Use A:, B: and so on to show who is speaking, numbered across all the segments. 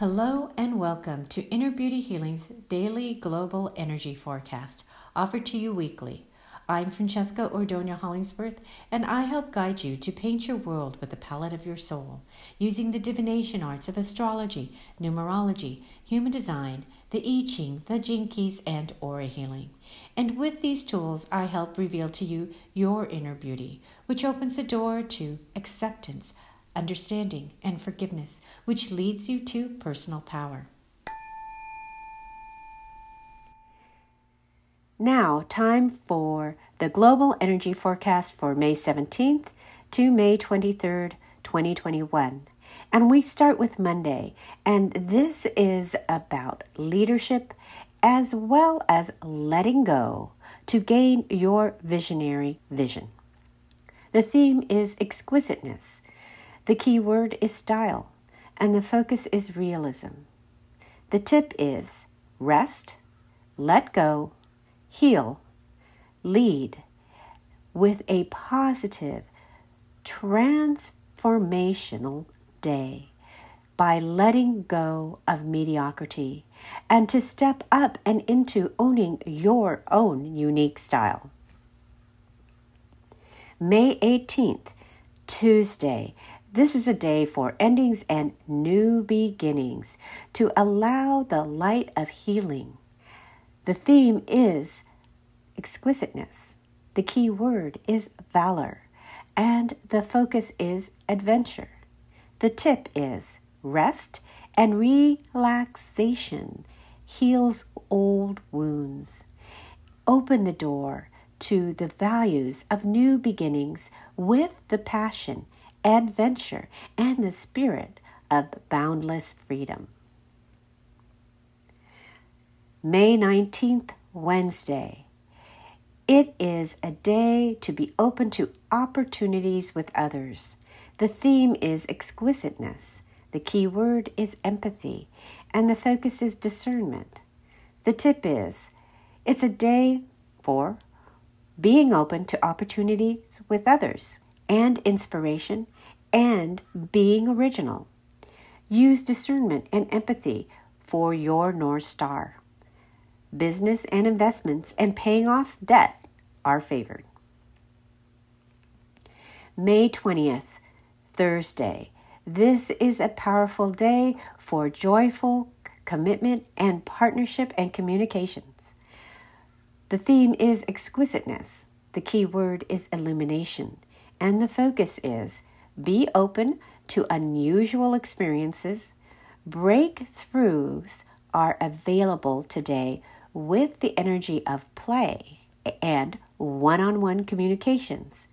A: Hello and welcome to Inner Beauty Healing's daily global energy forecast, offered to you weekly. I'm Francesca Ordonia Hollingsworth, and I help guide you to paint your world with the palette of your soul, using the divination arts of astrology, numerology, human design, the I Ching, the Gene Keys, and aura healing. And with these tools, I help reveal to you your inner beauty, which opens the door to acceptance understanding, and forgiveness, which leads you to personal power. Now, time for the global energy forecast for May 17th to May 23rd, 2021. And we start with Monday, and this is about leadership as well as letting go to gain your visionary vision. The theme is exquisiteness, the key word is style, and the focus is realism. The tip is rest, let go, heal, lead with a positive, transformational day by letting go of mediocrity and to step up and into owning your own unique style. May 18th, Tuesday, this is a day for endings and new beginnings to allow the light of healing. The theme is exquisiteness. The key word is valor, and the focus is adventure. The tip is rest and relaxation heals old wounds. Open the door to the values of new beginnings with the passion adventure, and the spirit of boundless freedom. May 19th, Wednesday. It is a day to be open to opportunities with others. The theme is exquisiteness. The key word is empathy, and the focus is discernment. The tip is it's a day for being open to opportunities with others and inspiration and being original. Use discernment and empathy for your North Star. Business and investments and paying off debt are favored. May 20th, Thursday. This is a powerful day for joyful commitment and partnership and communications. The theme is exquisiteness. The key word is illumination and the focus is be open to unusual experiences. Breakthroughs are available today with the energy of play and one on one communications.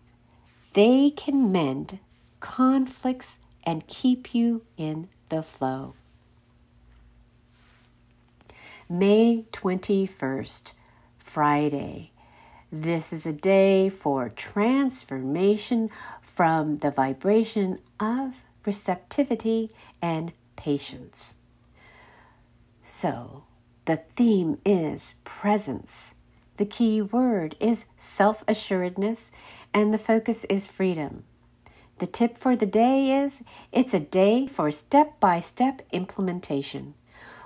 A: They can mend conflicts and keep you in the flow. May 21st, Friday. This is a day for transformation from the vibration of receptivity and patience. So, the theme is presence. The key word is self assuredness, and the focus is freedom. The tip for the day is it's a day for step by step implementation,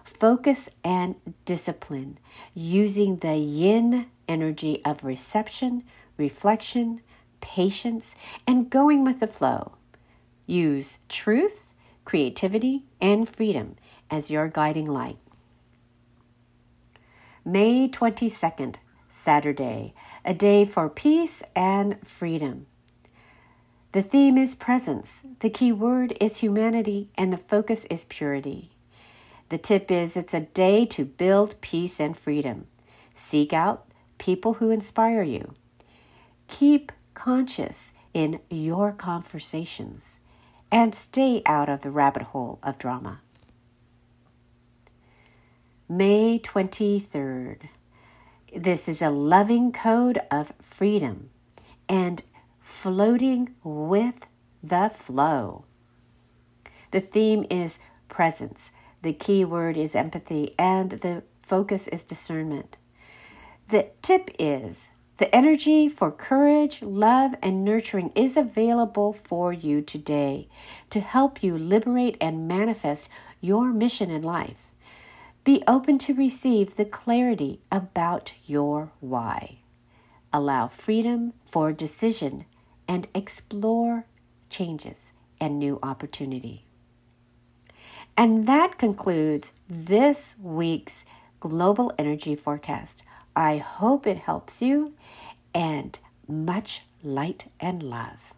A: focus, and discipline using the yin energy of reception, reflection, patience, and going with the flow. Use truth, creativity, and freedom as your guiding light. May 22nd, Saturday, a day for peace and freedom. The theme is presence. The key word is humanity, and the focus is purity. The tip is it's a day to build peace and freedom. Seek out people who inspire you. Keep conscious in your conversations and stay out of the rabbit hole of drama. May 23rd. This is a loving code of freedom and floating with the flow. The theme is presence. The key word is empathy, and the focus is discernment. The tip is the energy for courage, love, and nurturing is available for you today to help you liberate and manifest your mission in life. Be open to receive the clarity about your why. Allow freedom for decision and explore changes and new opportunity. And that concludes this week's Global Energy Forecast. I hope it helps you and much light and love.